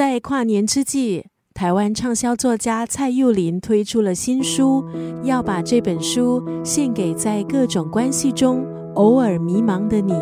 在跨年之际，台湾畅销作家蔡佑林推出了新书，要把这本书献给在各种关系中偶尔迷茫的你。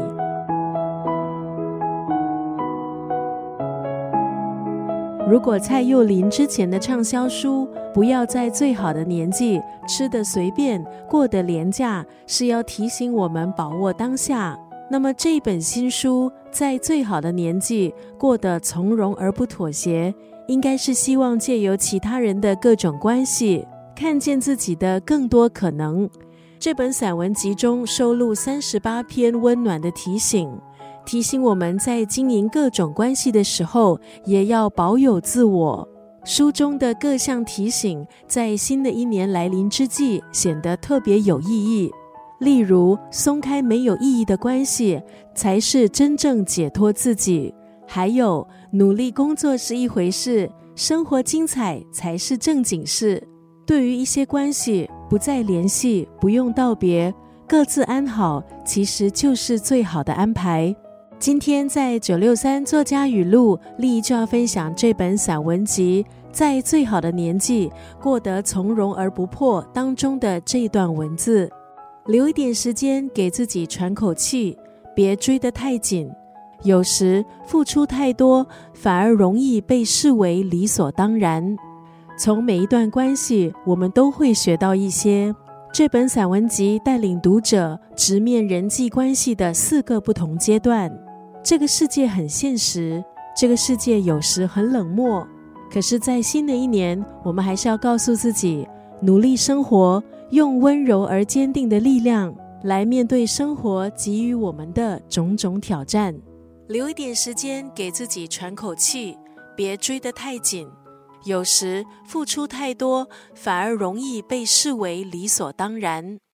如果蔡佑林之前的畅销书《不要在最好的年纪吃得随便，过得廉价》是要提醒我们把握当下，那么这本新书在最好的年纪过得从容而不妥协，应该是希望借由其他人的各种关系，看见自己的更多可能。这本散文集中收录三十八篇温暖的提醒。提醒我们在经营各种关系的时候，也要保有自我。书中的各项提醒，在新的一年来临之际，显得特别有意义。例如，松开没有意义的关系，才是真正解脱自己；还有，努力工作是一回事，生活精彩才是正经事。对于一些关系，不再联系，不用道别，各自安好，其实就是最好的安排。今天在九六三作家语录，丽就要分享这本散文集《在最好的年纪过得从容而不迫》当中的这段文字。留一点时间给自己喘口气，别追得太紧。有时付出太多，反而容易被视为理所当然。从每一段关系，我们都会学到一些。这本散文集带领读者直面人际关系的四个不同阶段。这个世界很现实，这个世界有时很冷漠。可是，在新的一年，我们还是要告诉自己，努力生活，用温柔而坚定的力量来面对生活给予我们的种种挑战。留一点时间给自己喘口气，别追得太紧。有时付出太多，反而容易被视为理所当然。